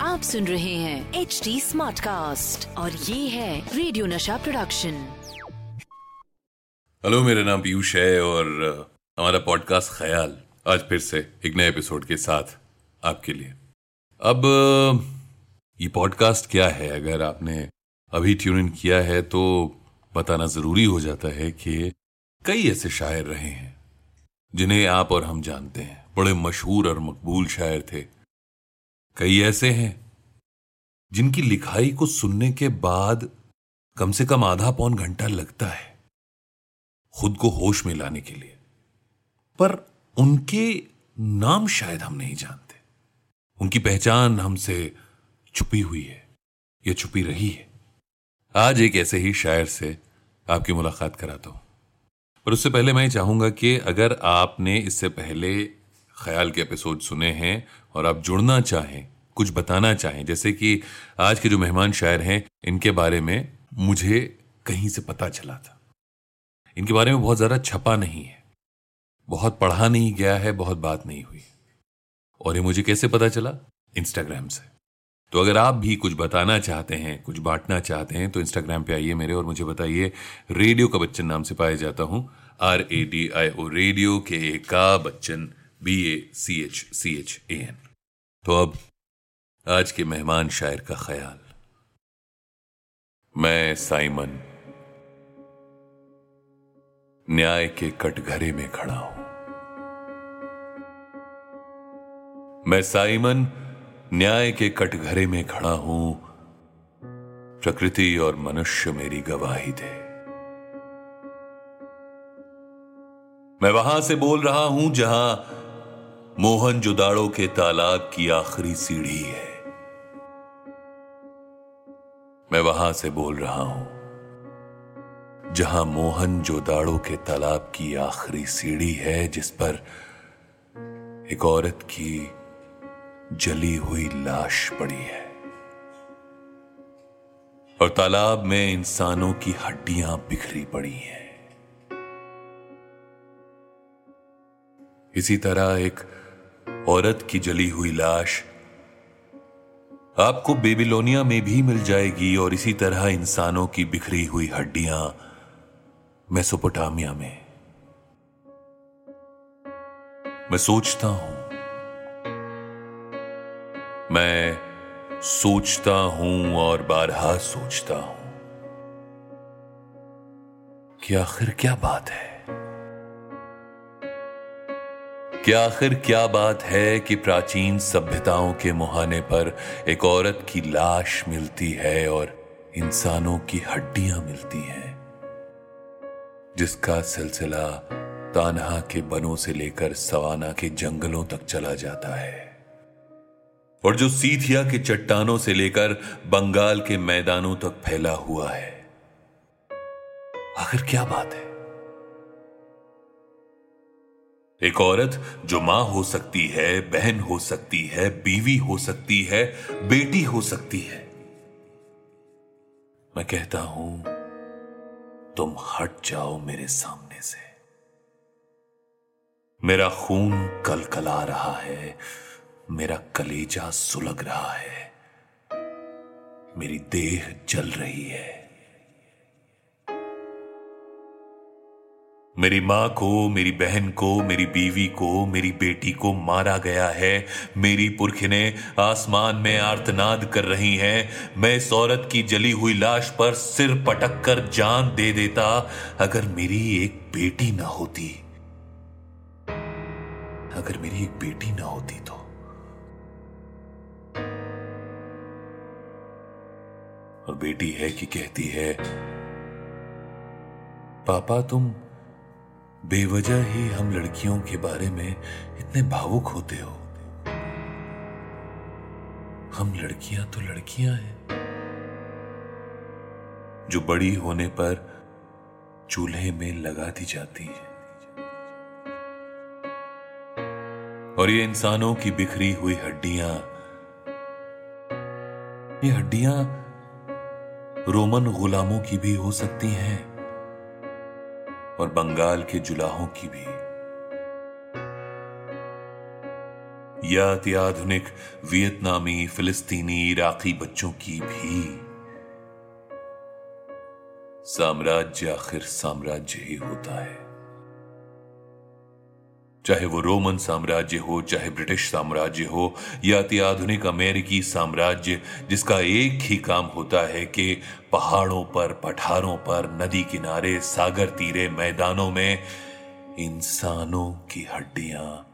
आप सुन रहे हैं एच डी स्मार्ट कास्ट और ये है रेडियो नशा प्रोडक्शन हेलो मेरा नाम पीयूष है और हमारा पॉडकास्ट ख्याल आज फिर से एक नए एपिसोड के साथ आपके लिए। अब ये पॉडकास्ट क्या है? अगर आपने अभी ट्यून इन किया है तो बताना ज़रूरी हो जाता है कि कई ऐसे शायर रहे हैं जिन्हें आप और हम जानते हैं। बड़े मशहूर और मकबूल शायर थे। कई ऐसे हैं, जिनकी लिखाई को सुनने के बाद कम से कम आधा पौन घंटा लगता है, खुद को होश में लाने के लिए। पर उनके नाम शायद हम नहीं जानते। उनकी पहचान हमसे छुपी हुई है, या छुपी रही है। आज एक ऐसे ही शायर से आपकी मुलाकात कराता हूँ। पर उससे पहले मैं चाहूँगा कि अगर आपने इससे पहले ख्याल के एपिसोड सुने हैं और आप जुड़ना चाहें, कुछ बताना चाहें, जैसे कि आज के जो मेहमान शायर हैं, इनके बारे में मुझे कहीं से पता चला था। इनके बारे में बहुत ज़्यादा छपा नहीं है। बहुत पढ़ा नहीं गया है, बहुत बात नहीं हुई। और ये मुझे कैसे पता चला? इंस्टाग्राम से। तो अगर आप भी कुछ बताना चाहते हैं, कुछ बांटना चाहते हैं तो इंस्टाग्राम पे आइए मेरे और मुझे बताइए। रेडियो का बच्चन नाम से पाया जाता हूँ। R A D I O radio के का Bachchan. B A C H C H A N तो अब आज के मेहमान शायर का ख्याल। मैं साइमन, न्याय के कटघरे में खड़ा हूँ। मैं साइमन, न्याय के कटघरे में खड़ा हूँ। प्रकृति और मनुष्य मेरी गवाही दे। मैं वहाँ से बोल रहा हूँ जहाँ मोहन जुदाड़ो के तालाब की आखिरी सीढ़ी है। मैं वहाँ से बोल रहा हूँ, जहाँ मोहन जोदाड़ो के तालाब की आखिरी सीढ़ी है, जिस पर एक औरत की जली हुई लाश पड़ी है। और तालाब में इंसानों की हड्डियाँ बिखरी पड़ी हैं। इसी तरह एक औरत की जली हुई लाश आपको बेबीलोनिया में भी मिल जाएगी और इसी तरह इंसानों की बिखरी हुई हड्डियाँ मेसोपोटामिया में। मैं सोचता हूँ। मैं सोचता हूँ और बारहा सोचता हूँ। कि आखिर क्या बात है? क्या आखिर क्या बात है कि प्राचीन सभ्यताओं के मुहाने पर एक औरत की लाश मिलती है और इंसानों की हड्डियाँ मिलती हैं, जिसका सिलसिला तानहा के बनों से लेकर सवाना के जंगलों तक चला जाता है। और जो सीथिया के चट्टानों से लेकर बंगाल के मैदानों तक फैला हुआ है। आखिर क्या बात है? एक औरत जो माँ हो सकती है, बहन हो सकती है, बीवी हो सकती है, बेटी हो सकती है। मैं कहता हूँ, तुम हट जाओ मेरे सामने से। मेरा खून कलकला रहा है, मेरा कलेजा सुलग रहा है, मेरी देह जल रही है। मेरी माँ को, मेरी बहन को, मेरी बीवी को, मेरी बेटी को मारा गया है। मेरी पुरखिनें आसमान में आर्तनाद कर रही हैं। मैं इस औरत की जली हुई लाश पर सिर पटक कर जान दे देता, अगर मेरी एक बेटी ना होती। अगर मेरी एक बेटी ना होती तो। और बेटी है कि कहती है, पापा, तुम बेवजह ही हम लड़कियों के बारे में इतने भावुक होते हो। हम लड़कियाँ तो लड़कियाँ हैं। जो बड़ी होने पर चूल्हे में लगा दी जाती है। और ये इंसानों की बिखरी हुई हड्डियाँ, ये हड्डियाँ रोमन गुलामों की भी हो सकती हैं। और बंगाल के जुलाहों की भी। या अत्याधुनिक वियतनामी, फिलिस्तीनी, इराकी बच्चों की भी। साम्राज्य आखिर साम्राज्य ही होता है। चाहे वो रोमन साम्राज्य हो, चाहे ब्रिटिश साम्राज्य हो, या अत्याधुनिक अमेरिकी साम्राज्य, जिसका एक ही काम होता है कि पहाड़ों पर, पठारों पर, नदी किनारे, सागर तीरे, मैदानों में इंसानों की हड्डियाँ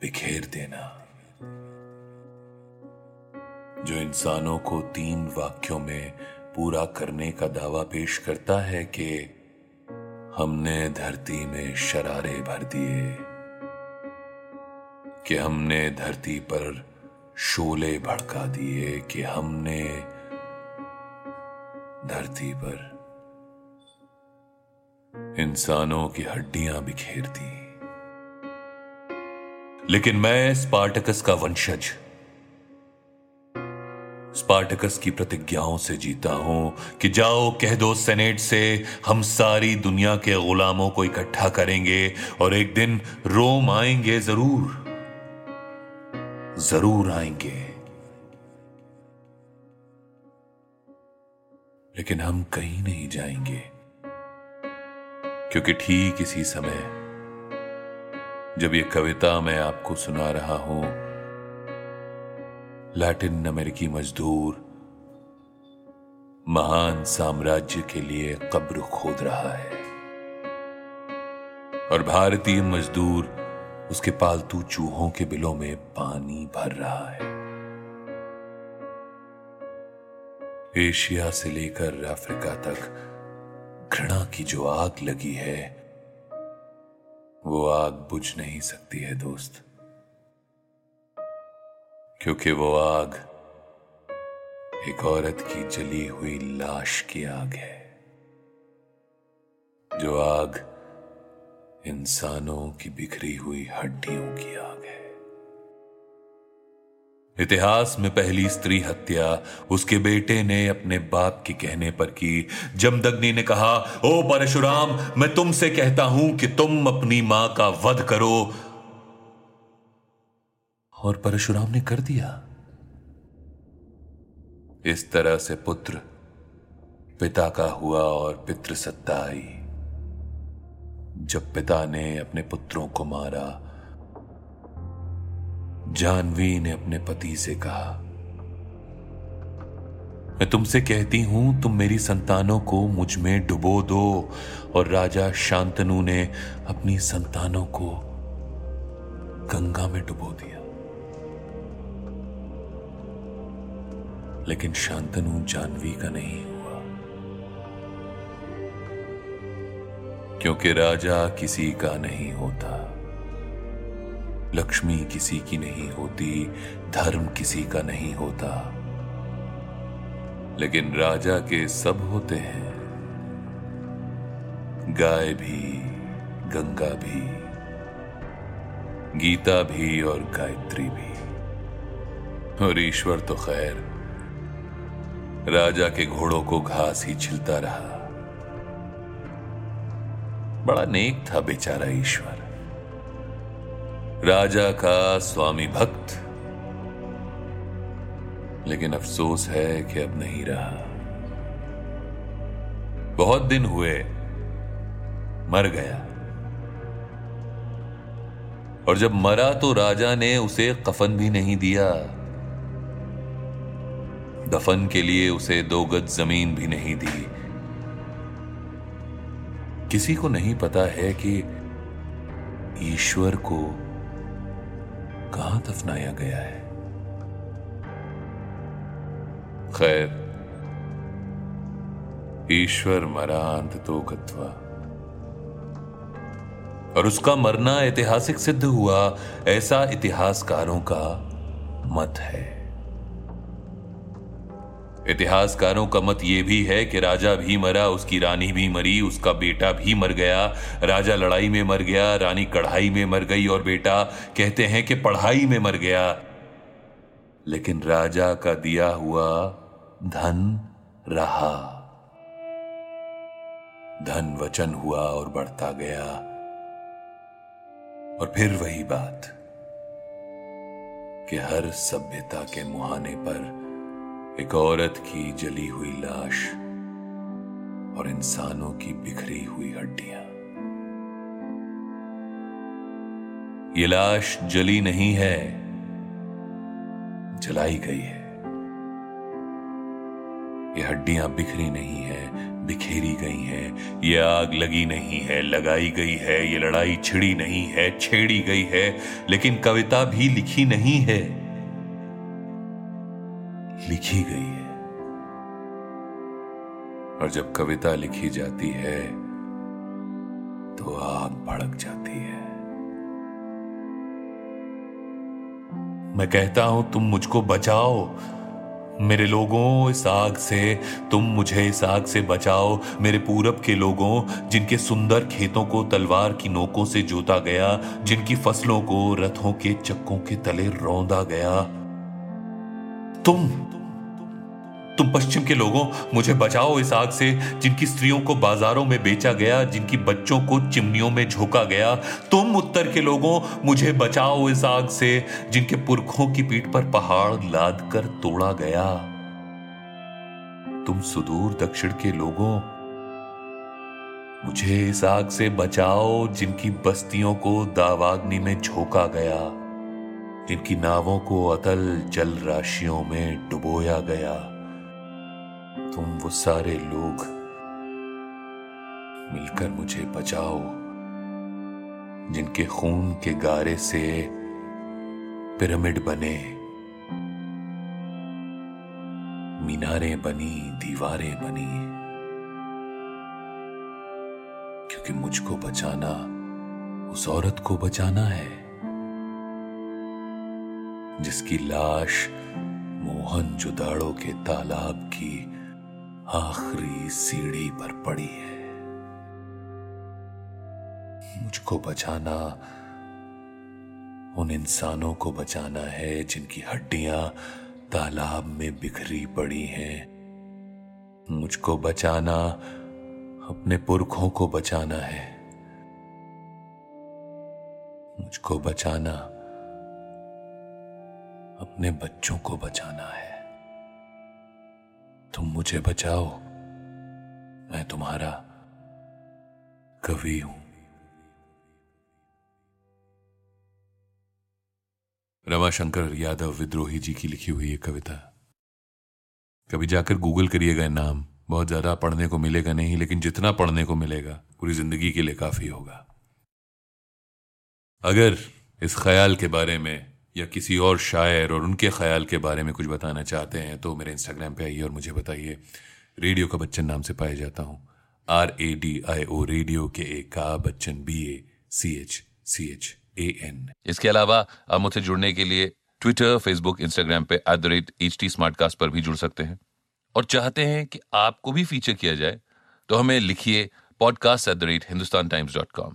बिखेर देना। जो इंसानों को तीन वाक्यों में पूरा करने का दावा पेश करता है कि हमने धरती में शरारे भर दिए, कि हमने धरती पर शोले भड़का दिए, कि हमने धरती पर इंसानों की हड्डियाँ बिखेर दी। लेकिन मैं स्पार्टकस का वंशज स्पार्टकस की प्रतिज्ञाओं से जीता हूँ कि जाओ, कह दो सेनेट से, हम सारी दुनिया के गुलामों को इकट्ठा करेंगे और एक दिन रोम आएँगे ज़रूर। ज़रूर आएँगे। लेकिन हम कहीं नहीं जाएँगे, क्योंकि ठीक इसी समय, जब ये कविता मैं आपको सुना रहा हूँ लैटिन अमेरिकी मजदूर महान साम्राज्य के लिए कब्र खोद रहा है। और भारतीय मजदूर उसके पालतू चूहों के बिलों में पानी भर रहा है। एशिया से लेकर अफ्रीका तक घृणा की जो आग लगी है, वो आग बुझ नहीं सकती है, दोस्त। क्योंकि वो आग एक औरत की जली हुई लाश की आग है, जो आग इंसानों की बिखरी हुई हड्डियों की आग है। इतिहास में पहली स्त्री हत्या उसके बेटे ने अपने बाप के कहने पर की। जमदग्नि ने कहा, ओ परशुराम, मैं तुमसे कहता हूँ कि तुम अपनी माँ का वध करो और परशुराम ने कर दिया। इस तरह से पुत्र पिता का हुआ और पितृसत्ता आई। जब पिता ने अपने पुत्रों को मारा जानवी ने अपने पति से कहा, मैं तुमसे कहती हूँ, तुम मेरी संतानों को मुझमें डुबो दो। और राजा शांतनु ने अपनी संतानों को गंगा में डुबो दिया। लेकिन शांतनु जानवी का नहीं हुआ। क्योंकि राजा किसी का नहीं होता, लक्ष्मी किसी की नहीं होती, धर्म किसी का नहीं होता। लेकिन राजा के सब होते हैं। गाय भी, गंगा भी, गीता भी और गायत्री भी। और ईश्वर तो खैर राजा के घोड़ों को घास ही छिलता रहा। बड़ा नेक था बेचारा ईश्वर। राजा का स्वामी भक्त। लेकिन अफसोस है कि अब नहीं रहा। बहुत दिन हुए, मर गया। और जब मरा तो राजा ने उसे कफन भी नहीं दिया। दफन के लिए उसे दो गज ज़मीन भी नहीं दी। किसी को नहीं पता है कि ईश्वर को कहाँ दफनाया गया है। खैर, ईश्वर मरा अंत तो गत्वा। और उसका मरना ऐतिहासिक सिद्ध हुआ, ऐसा इतिहासकारों का मत है। इतिहासकारों का मत यह भी है कि राजा भी मरा, उसकी रानी भी मरी, उसका बेटा भी मर गया। राजा लड़ाई में मर गया, रानी कढ़ाई में मर गई और बेटा कहते हैं कि पढ़ाई में मर गया। लेकिन राजा का दिया हुआ धन रहा। धन वचन हुआ और बढ़ता गया। और फिर वही बात कि हर सभ्यता के मुहाने पर एक औरत की जली हुई लाश और इंसानों की बिखरी हुई हड्डियाँ। ये लाश जली नहीं है, जलाई गई है। ये हड्डियाँ बिखरी नहीं है, बिखेरी गई हैं। ये आग लगी नहीं है, लगाई गई है। ये लड़ाई छिड़ी नहीं है, छेड़ी गई है। लेकिन कविता भी लिखी नहीं है। लिखी गई है। और जब कविता लिखी जाती है तो आग भड़क जाती है। मैं कहता हूँ, तुम मुझको बचाओ। मेरे लोगों, इस आग से। तुम मुझे इस आग से बचाओ। मेरे पूरब के लोगों, जिनके सुंदर खेतों को, तलवार की नोकों से जोता गया, जिनकी फ़सलों को, रथों के चक्कों के तले रौंदा गया। तुम तुम पश्चिम के लोगों, मुझे बचाओ इस आग से, जिनकी स्त्रियों को बाजारों में बेचा गया, जिनकी बच्चों को चिमनियों में झोंका गया। तुम उत्तर के लोगों, मुझे बचाओ इस आग से, जिनके पुरखों की पीठ पर पहाड़ लाद कर तोड़ा गया। तुम सुदूर दक्षिण के लोगों, मुझे इस आग से बचाओ, जिनकी बस्तियों को दावाग्नि में झोंका गया। जिनकी नावों को अतल जल राशियों में डुबोया गया। तुम वो सारे लोग मिलकर मुझे बचाओ, जिनके खून के गारे से पिरामिड बने। मीनारें बनी, दीवारें बनी, क्योंकि मुझको बचाना, उस औरत को बचाना है, जिसकी लाश मोहन जुदाड़ो के तालाब की आखिरी सीढ़ी पर पड़ी है। मुझको बचाना, उन इंसानों को बचाना है जिनकी हड्डियाँ तालाब में बिखरी पड़ी हैं। मुझको बचाना, अपने पुरखों को बचाना है। मुझको बचाना, अपने बच्चों को बचाना है। तुम मुझे बचाओ। मैं तुम्हारा कवि हूँ। रमाशंकर यादव विद्रोही जी की लिखी हुई एक कविता। कभी जाकर गूगल करिएगा नाम। बहुत ज़्यादा पढ़ने को मिलेगा नहीं, लेकिन जितना पढ़ने को मिलेगा, पूरी ज़िंदगी के लिए काफ़ी होगा। अगर इस ख्याल के बारे में या किसी और शायर और उनके ख्याल के बारे में कुछ बताना चाहते हैं तो मेरे इंस्टाग्राम पे आइए और मुझे बताइए। रेडियो का बच्चन नाम से पाया जाता हूँ। R A D I O radio के ए का Bachchan B A C H C H A N इसके अलावा आप मुझसे जुड़ने के लिए ट्विटर फेसबुक इंस्टाग्राम पे at the rate H T पर भी जुड़ सकते हैं। और चाहते हैं कि आपको भी फीचर किया जाए तो हमें लिखिए podcast at the rate Hindustan Times dot com